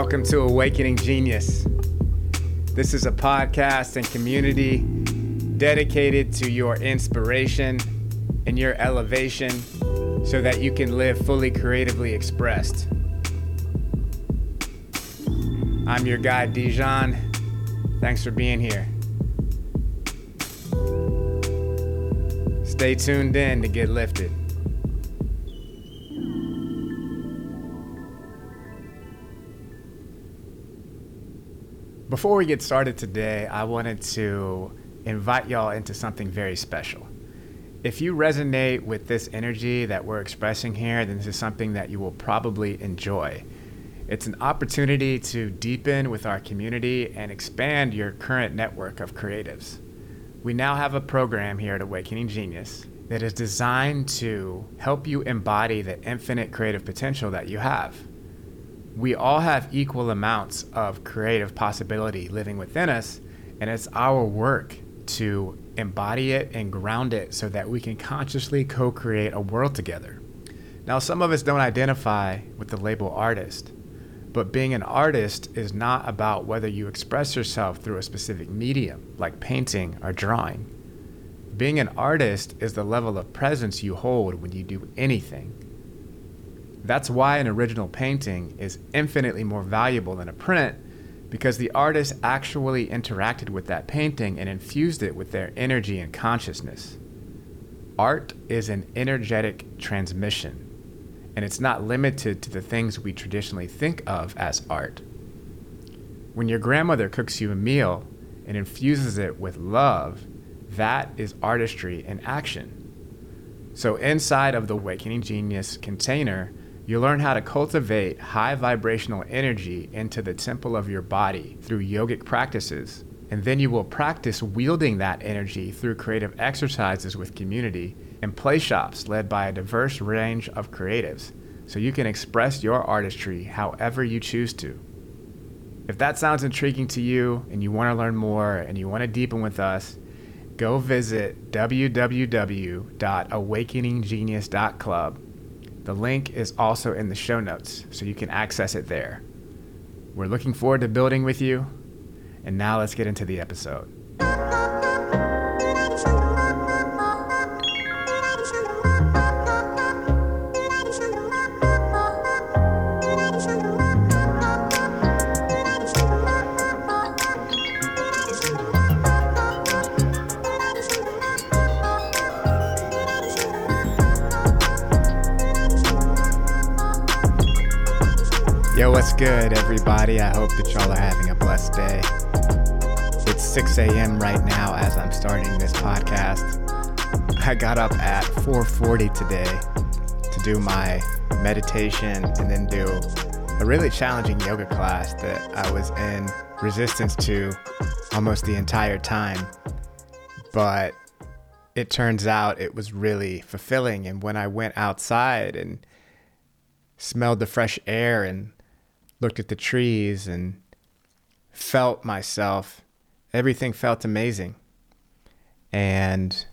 Welcome to Awakening Genius. This is a podcast and community dedicated to your inspiration and your elevation so that you can live fully creatively expressed. I'm your guide, Dijon. Thanks for being here. Stay tuned in to get lifted. Before we get started today, I wanted to invite y'all into something very special. If you resonate with this energy that we're expressing here, then this is something that you will probably enjoy. It's an opportunity to deepen with our community and expand your current network of creatives. We now have a program here at Awakening Genius that is designed to help you embody the infinite creative potential that you have we all have equal amounts of creative possibility living within us, and it's our work to embody it and ground it so that we can consciously co create a world together. Now, some of us don't identify with the label artist, but being an artist is not about whether you express yourself through a specific medium, like painting or drawing. Being an artist is the level of presence you hold when you do anything that's why an original painting is infinitely more valuable than a print because the artist actually interacted with that painting and infused it with their energy and consciousness. Art is an energetic transmission, and it's not limited to the things we traditionally think of as art. When your grandmother cooks you a meal and infuses it with love, that is artistry in action. So, inside of the Awakening Genius container, you learn how to cultivate high vibrational energy into the temple of your body through yogic practices. And then you will practice wielding that energy through creative exercises with community and play shops led by a diverse range of creatives so you can express your artistry however you choose to. If that sounds intriguing to you and you want to learn more and you want to deepen with us, go visit www.awakeninggenius.club the link is also in the show notes, so you can access it there. We're looking forward to building with you, and now let's get into the episode. What's good, everybody? I hope that y'all are having a blessed day. It's 6 a.m. right now as I'm starting this podcast. I got up at 4:40 today to do my meditation and then do a really challenging yoga class that I was in resistance to almost the entire time. But it turns out it was really fulfilling. And when I went outside and smelled the fresh air and looked at the trees and felt myself. Everything felt amazing. And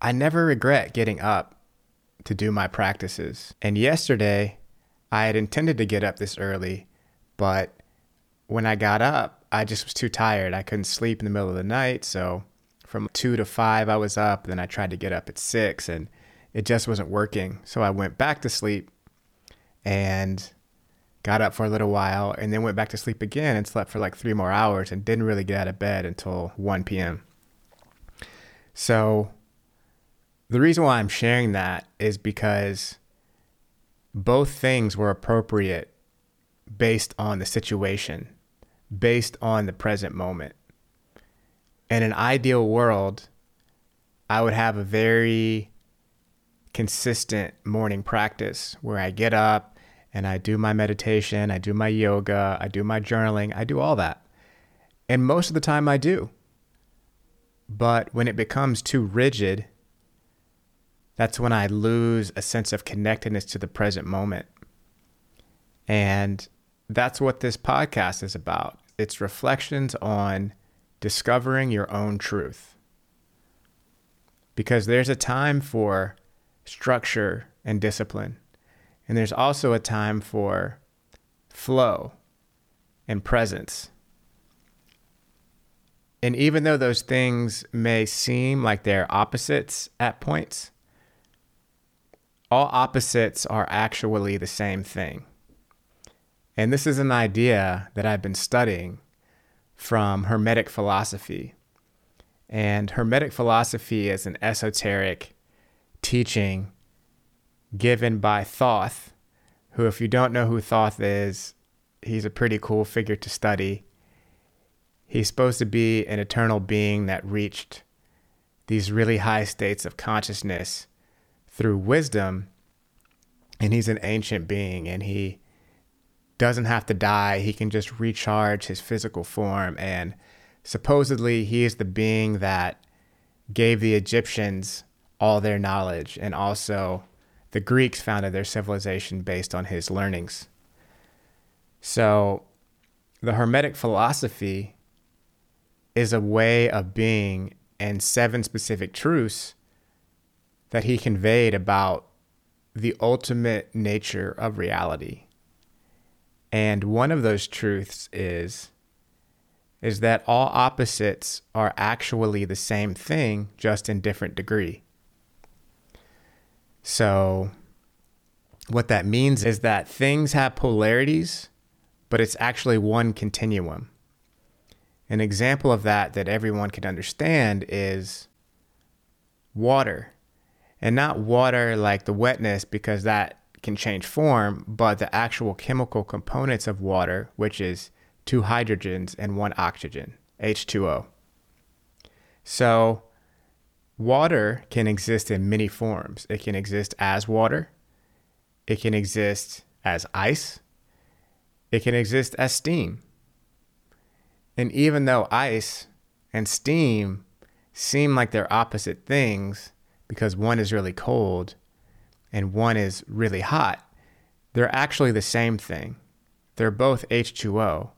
I never regret getting up to do my practices. And yesterday, I had intended to get up this early, but when I got up, I just was too tired. I couldn't sleep in the middle of the night. So from two to five, I was up. Then I tried to get up at six and it just wasn't working. So I went back to sleep and got up for a little while and then went back to sleep again and slept for like three more hours and didn't really get out of bed until 1 p.m. So, the reason why I'm sharing that is because both things were appropriate based on the situation, based on the present moment. In an ideal world, I would have a very consistent morning practice where I get up, and I do my meditation, I do my yoga, I do my journaling, I do all that. And most of the time I do. But when it becomes too rigid, that's when I lose a sense of connectedness to the present moment. And that's what this podcast is about. It's reflections on discovering your own truth. Because there's a time for structure and discipline. And there's also a time for flow, and presence. And even though those things may seem like they're opposites at points, all opposites are actually the same thing. And this is an idea that I've been studying from Hermetic philosophy. And Hermetic philosophy is an esoteric teaching given by Thoth, who, if you don't know who Thoth is, he's a pretty cool figure to study. He's supposed to be an eternal being that reached these really high states of consciousness through wisdom. And he's an ancient being and he doesn't have to die. He can just recharge his physical form. And supposedly, he is the being that gave the Egyptians all their knowledge. And also, the Greeks founded their civilization based on his learnings. So, the Hermetic philosophy is a way of being and seven specific truths that he conveyed about the ultimate nature of reality. And one of those truths is is that all opposites are actually the same thing just in different degree. So what that means is that things have polarities, but it's actually one continuum. An example of that that everyone can understand is water. And not water like the wetness because that can change form, but the actual chemical components of water, which is two hydrogens and one oxygen, H2O. So, water can exist in many forms. It can exist as water, it can exist as ice, it can exist as steam. And even though ice and steam seem like they're opposite things because one is really cold and one is really hot, they're actually the same thing. They're both H2O.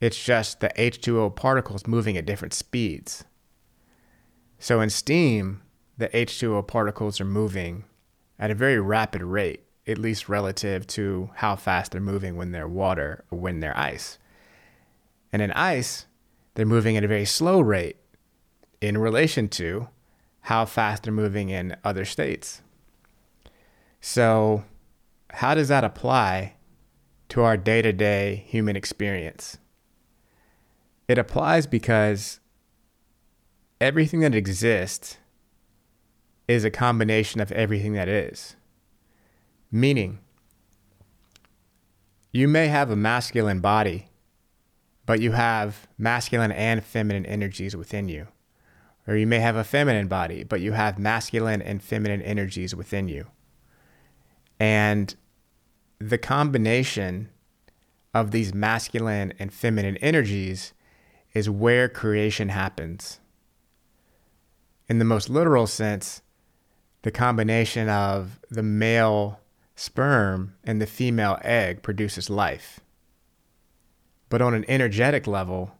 It's just the H2O particles moving at different speeds. So in steam, the H2O particles are moving at a very rapid rate, at least relative to how fast they're moving when they're water or when they're ice. And in ice, they're moving at a very slow rate in relation to how fast they're moving in other states. So, how does that apply to our day to day human experience? It applies because everything that exists is a combination of everything that is. Meaning, you may have a masculine body, but you have masculine and feminine energies within you. Or you may have a feminine body, but you have masculine and feminine energies within you. And the combination of these masculine and feminine energies is where creation happens. In the most literal sense, the combination of the male sperm and the female egg produces life. But on an energetic level,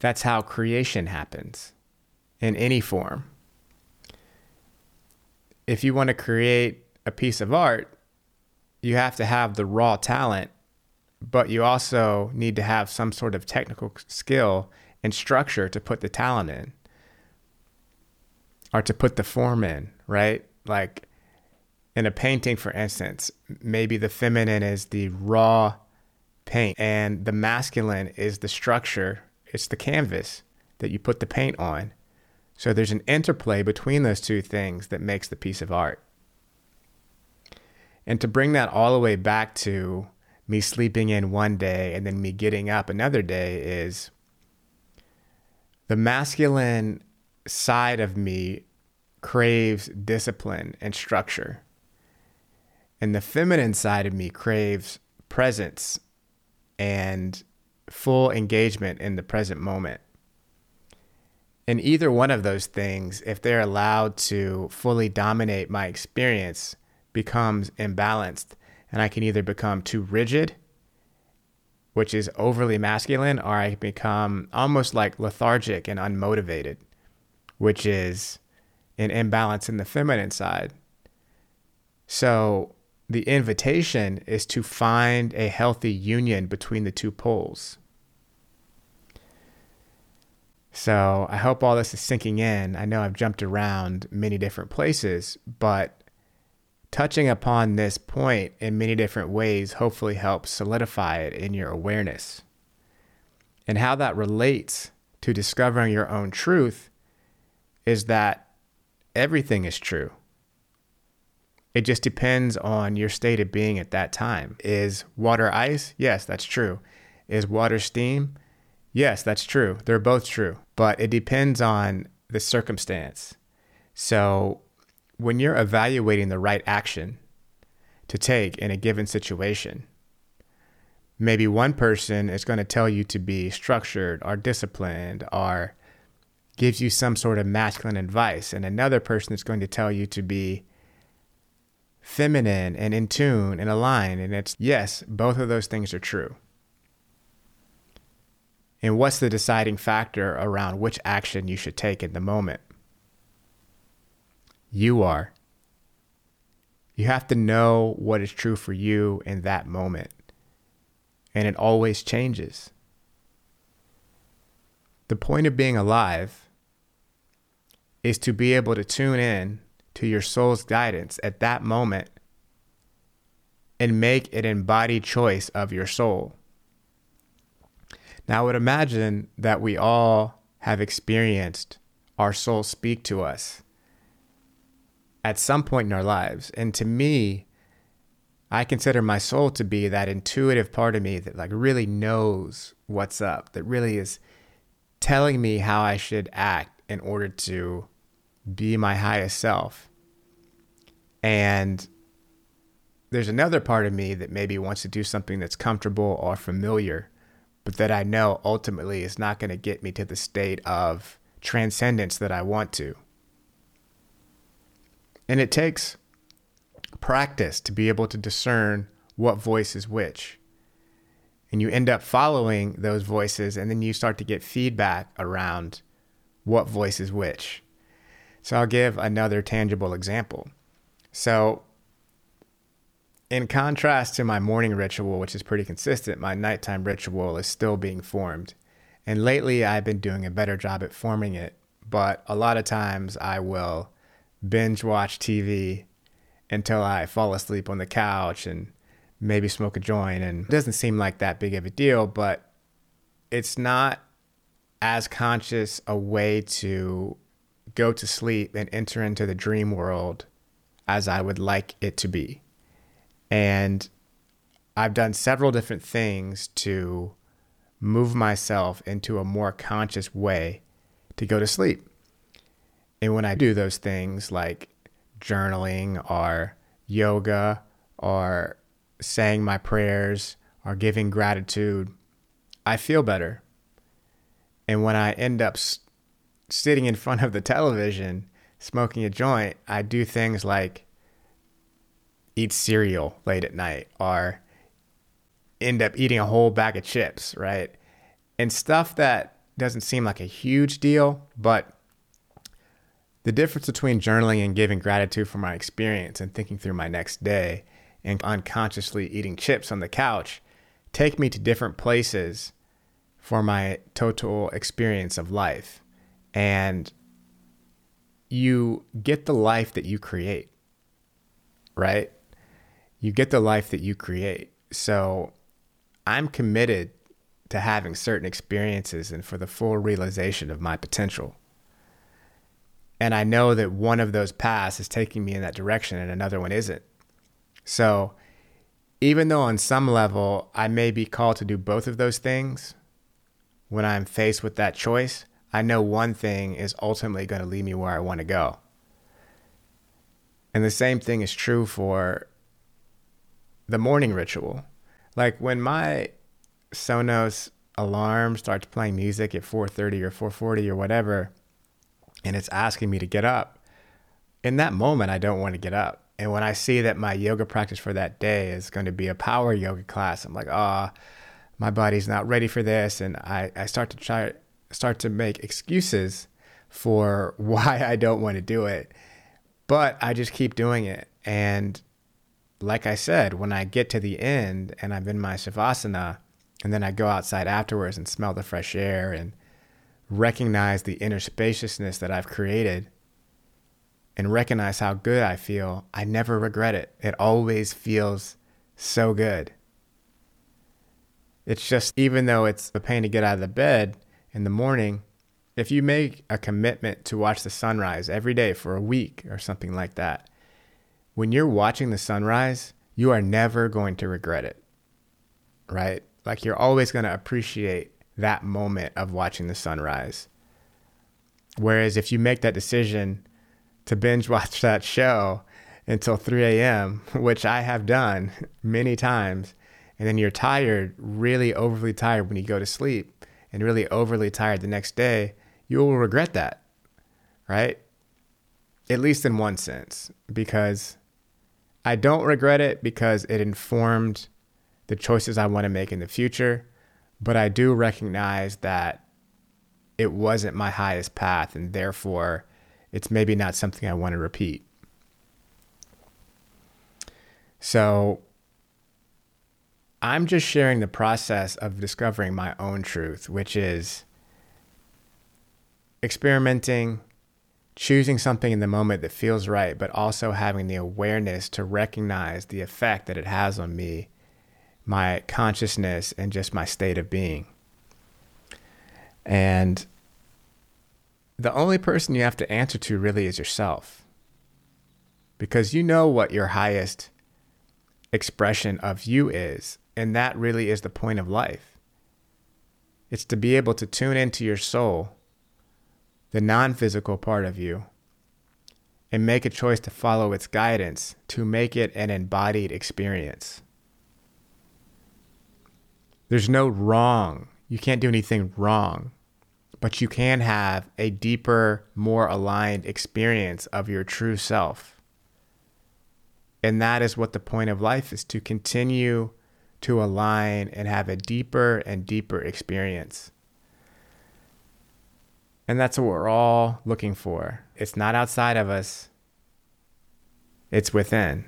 that's how creation happens in any form. If you want to create a piece of art, you have to have the raw talent, but you also need to have some sort of technical skill and structure to put the talent in or to put the form in, right? Like in a painting, for instance, maybe the feminine is the raw paint and the masculine is the structure, it's the canvas that you put the paint on. So there's an interplay between those two things that makes the piece of art. And to bring that all the way back to me sleeping in one day and then me getting up another day is the masculine side of me craves discipline and structure. And the feminine side of me craves presence and full engagement in the present moment. And either one of those things, if they're allowed to fully dominate my experience, becomes imbalanced and I can either become too rigid, which is overly masculine, or I become almost like lethargic and unmotivated, which is an imbalance in the feminine side. So the invitation is to find a healthy union between the two poles. So I hope all this is sinking in. I know I've jumped around many different places, but touching upon this point in many different ways hopefully helps solidify it in your awareness. And how that relates to discovering your own truth is that everything is true. It just depends on your state of being at that time. Is water ice? Yes, that's true. Is water steam? Yes, that's true. They're both true, but it depends on the circumstance. So, when you're evaluating the right action to take in a given situation, maybe one person is going to tell you to be structured or disciplined or gives you some sort of masculine advice, and another person is going to tell you to be feminine and in tune and aligned. And it's yes, both of those things are true. And what's the deciding factor around which action you should take in the moment? You are. You have to know what is true for you in that moment. And it always changes. The point of being alive is to be able to tune in to your soul's guidance at that moment and make an embodied choice of your soul. Now, I would imagine that we all have experienced our soul speak to us at some point in our lives. And to me, I consider my soul to be that intuitive part of me that like really knows what's up, that really is telling me how I should act in order to be my highest self. And there's another part of me that maybe wants to do something that's comfortable or familiar, but that I know ultimately is not going to get me to the state of transcendence that I want to. And it takes practice to be able to discern what voice is which. And you end up following those voices, and then you start to get feedback around what voice is which. So I'll give another tangible example. So, in contrast to my morning ritual, which is pretty consistent, my nighttime ritual is still being formed. And lately, I've been doing a better job at forming it. But a lot of times, I will binge watch TV until I fall asleep on the couch and maybe smoke a joint. And it doesn't seem like that big of a deal, but it's not as conscious a way to go to sleep and enter into the dream world as I would like it to be. And I've done several different things to move myself into a more conscious way to go to sleep. And when I do those things like journaling or yoga or saying my prayers or giving gratitude, I feel better. And when I end up sitting in front of the television smoking a joint, I do things like eat cereal late at night or end up eating a whole bag of chips, right? And stuff that doesn't seem like a huge deal, but the difference between journaling and giving gratitude for my experience and thinking through my next day and unconsciously eating chips on the couch take me to different places for my total experience of life and you get the life that you create, right? You get the life that you create. So I'm committed to having certain experiences and for the full realization of my potential. And I know that one of those paths is taking me in that direction and another one isn't. So even though on some level I may be called to do both of those things when I'm faced with that choice, I know one thing is ultimately going to lead me where I want to go. And the same thing is true for the morning ritual. Like when my Sonos alarm starts playing music at 4:30 or 4:40 or whatever and it's asking me to get up. In that moment I don't want to get up. And when I see that my yoga practice for that day is going to be a power yoga class, I'm like, "Ah, oh, my body's not ready for this." And I I start to try start to make excuses for why I don't want to do it. But I just keep doing it. And like I said, when I get to the end and I'm in my Shavasana, and then I go outside afterwards and smell the fresh air and recognize the inner spaciousness that I've created and recognize how good I feel, I never regret it. It always feels so good. It's just, even though it's a pain to get out of the bed in the morning, if you make a commitment to watch the sunrise every day for a week or something like that, when you're watching the sunrise, you are never going to regret it, right? Like you're always going to appreciate that moment of watching the sunrise. Whereas if you make that decision to binge watch that show until 3 a.m., which I have done many times, and then you're tired, really overly tired when you go to sleep, and really overly tired the next day, you will regret that, right? At least in one sense, because I don't regret it because it informed the choices I want to make in the future, but I do recognize that it wasn't my highest path, and therefore it's maybe not something I want to repeat. So I'm just sharing the process of discovering my own truth, which is experimenting, choosing something in the moment that feels right, but also having the awareness to recognize the effect that it has on me, my consciousness, and just my state of being. And the only person you have to answer to really is yourself. Because you know what your highest expression of you is. And that really is the point of life. It's to be able to tune into your soul, the non physical part of you, and make a choice to follow its guidance to make it an embodied experience. There's no wrong. You can't do anything wrong, but you can have a deeper, more aligned experience of your true self. And that is what the point of life is to continue to align and have a deeper and deeper experience. And that's what we're all looking for. It's not outside of us, it's within.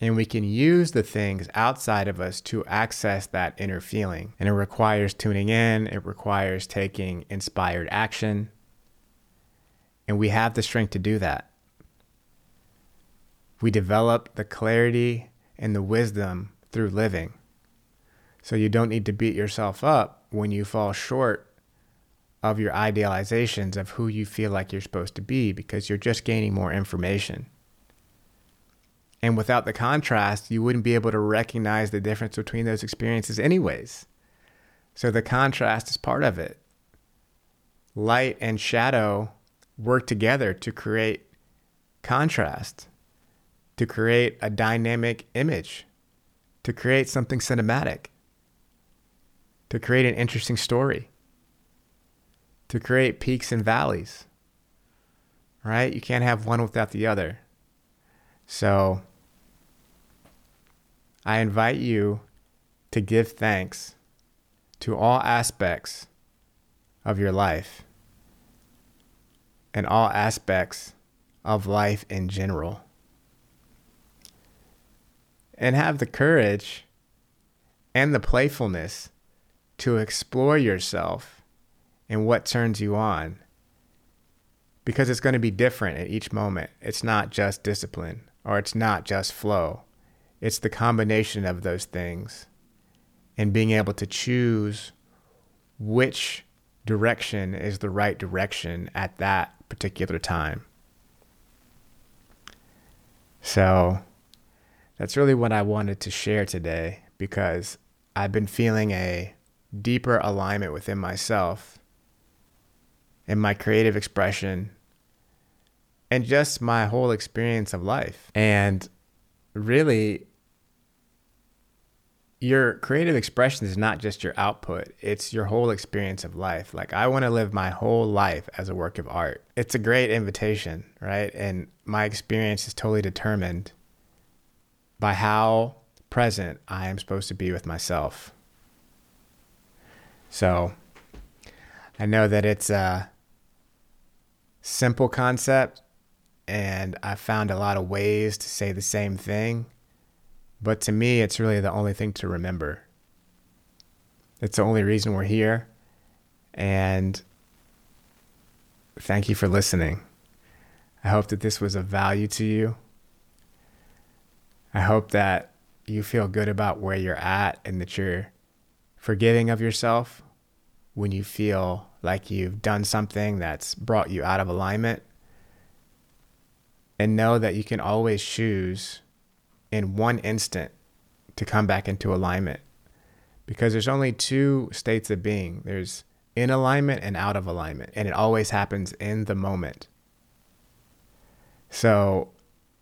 And we can use the things outside of us to access that inner feeling. And it requires tuning in, it requires taking inspired action. And we have the strength to do that. We develop the clarity and the wisdom through living. So you don't need to beat yourself up when you fall short of your idealizations of who you feel like you're supposed to be because you're just gaining more information. And without the contrast, you wouldn't be able to recognize the difference between those experiences, anyways. So the contrast is part of it. Light and shadow work together to create contrast, to create a dynamic image to create something cinematic, to create an interesting story, to create peaks and valleys. Right? You can't have one without the other. So I invite you to give thanks to all aspects of your life and all aspects of life in general and have the courage and the playfulness to explore yourself and what turns you on because it's going to be different at each moment. It's not just discipline or it's not just flow. It's the combination of those things and being able to choose which direction is the right direction at that particular time. So, that's really what I wanted to share today because I've been feeling a deeper alignment within myself and my creative expression and just my whole experience of life. And really, your creative expression is not just your output, it's your whole experience of life. Like, I want to live my whole life as a work of art. It's a great invitation, right? And my experience is totally determined by how present I am supposed to be with myself. So I know that it's a simple concept, and I found a lot of ways to say the same thing But to me, it's really the only thing to remember. It's the only reason we're here. And thank you for listening. I hope that this was of value to you. I hope that you feel good about where you're at and that you're forgiving of yourself when you feel like you've done something that's brought you out of alignment. And know that you can always choose in one instant to come back into alignment because there's only two states of being there's in alignment and out of alignment, and it always happens in the moment. So,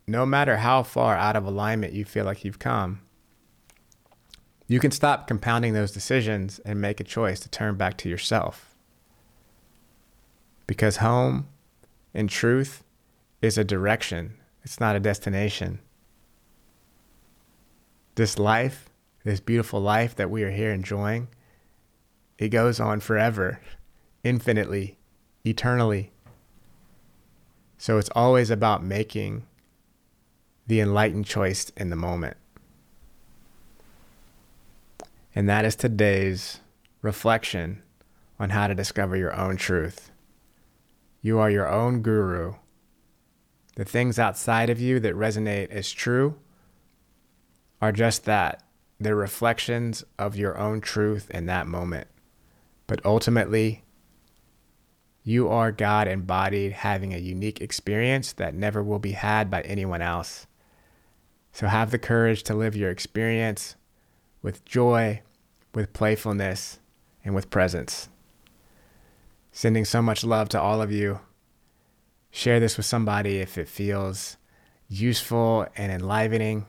no matter how far out of alignment you feel like you've come, you can stop compounding those decisions and make a choice to turn back to yourself. Because home, in truth, is a direction, it's not a destination. This life, this beautiful life that we are here enjoying, it goes on forever, infinitely, eternally. So it's always about making the enlightened choice in the moment. And that is today's reflection on how to discover your own truth. You are your own guru. The things outside of you that resonate as true are just that. They're reflections of your own truth in that moment. But ultimately, you are God embodied, having a unique experience that never will be had by anyone else. So have the courage to live your experience with joy, with playfulness, and with presence. Sending so much love to all of you. Share this with somebody if it feels useful and enlivening.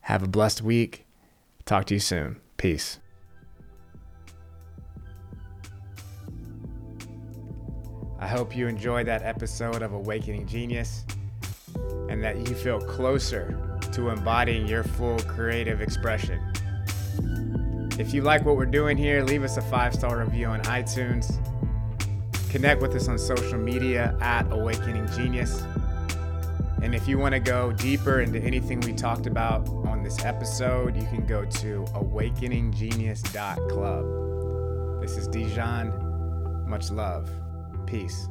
Have a blessed week. Talk to you soon. Peace. I hope you enjoyed that episode of Awakening Genius and that you feel closer to embodying your full creative expression. If you like what we're doing here, leave us a five star review on iTunes. Connect with us on social media at Awakening Genius. And if you want to go deeper into anything we talked about on this episode, you can go to awakeninggenius.club. This is Dijon. Much love. Peace.